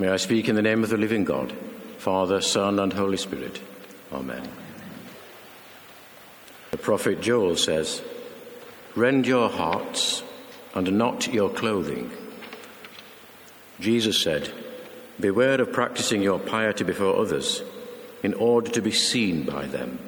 May I speak in the name of the living God, Father, Son, and Holy Spirit. Amen. The prophet Joel says, Rend your hearts and not your clothing. Jesus said, Beware of practicing your piety before others in order to be seen by them.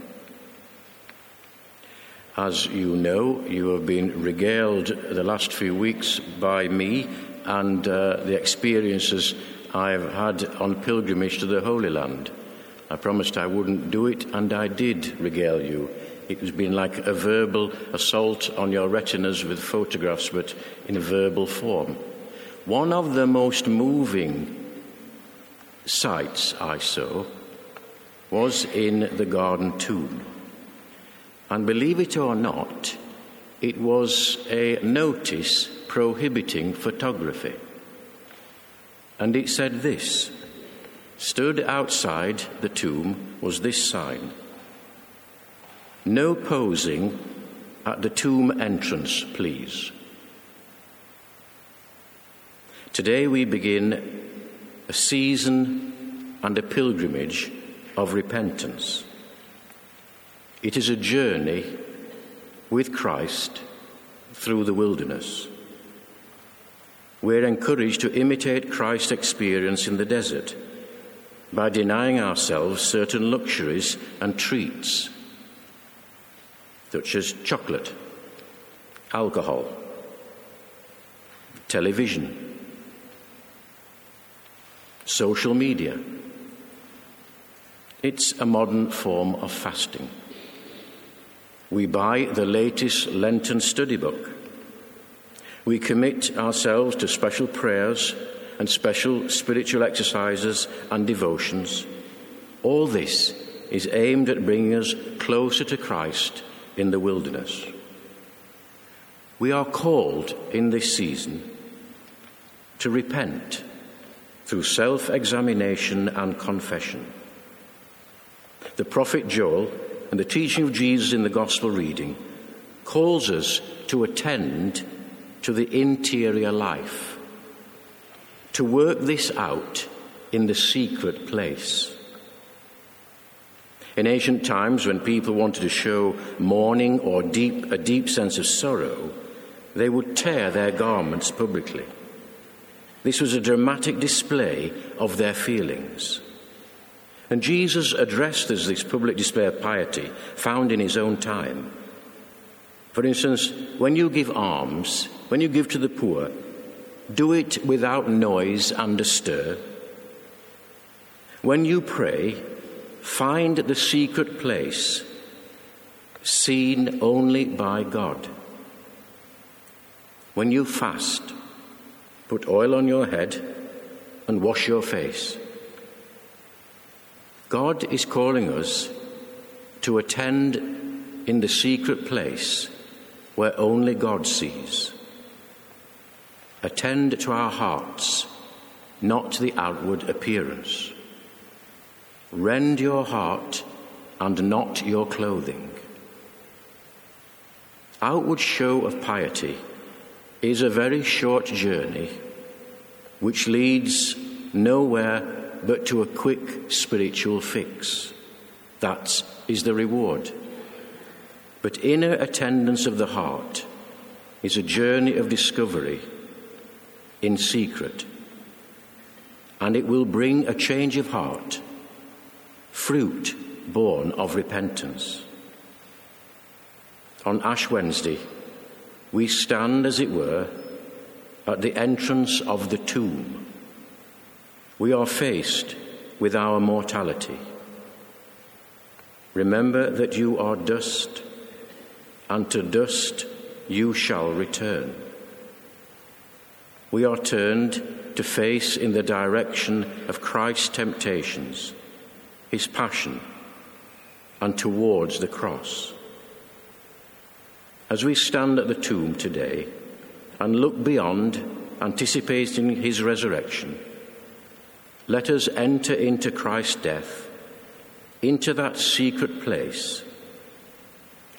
As you know, you have been regaled the last few weeks by me and uh, the experiences I've had on pilgrimage to the Holy Land. I promised I wouldn't do it, and I did regale you. It has been like a verbal assault on your retinas with photographs, but in a verbal form. One of the most moving sights I saw was in the garden tomb. And believe it or not, it was a notice prohibiting photography. And it said this Stood outside the tomb was this sign No posing at the tomb entrance, please. Today we begin a season and a pilgrimage of repentance. It is a journey with Christ through the wilderness. We're encouraged to imitate Christ's experience in the desert by denying ourselves certain luxuries and treats, such as chocolate, alcohol, television, social media. It's a modern form of fasting. We buy the latest Lenten study book we commit ourselves to special prayers and special spiritual exercises and devotions. All this is aimed at bringing us closer to Christ in the wilderness. We are called in this season to repent through self examination and confession. The prophet Joel and the teaching of Jesus in the gospel reading calls us to attend to the interior life, to work this out in the secret place. In ancient times, when people wanted to show mourning or deep, a deep sense of sorrow, they would tear their garments publicly. This was a dramatic display of their feelings. And Jesus addressed this public display of piety found in his own time. For instance, when you give alms, when you give to the poor, do it without noise and a stir. When you pray, find the secret place seen only by God. When you fast, put oil on your head and wash your face. God is calling us to attend in the secret place where only God sees. Attend to our hearts, not to the outward appearance. Rend your heart and not your clothing. Outward show of piety is a very short journey which leads nowhere but to a quick spiritual fix. That is the reward. But inner attendance of the heart is a journey of discovery in secret. And it will bring a change of heart, fruit born of repentance. On Ash Wednesday, we stand, as it were, at the entrance of the tomb. We are faced with our mortality. Remember that you are dust, and to dust you shall return we are turned to face in the direction of Christ's temptations, his passion, and towards the cross. As we stand at the tomb today and look beyond, anticipating his resurrection, let us enter into Christ's death, into that secret place,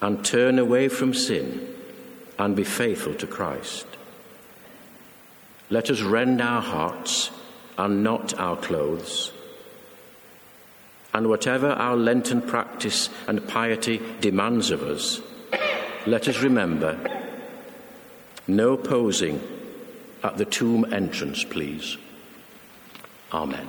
and turn away from sin and be faithful to Christ. Let us rend our hearts and not our clothes. And whatever our Lenten practice and piety demands of us, let us remember no posing at the tomb entrance, please. Amen.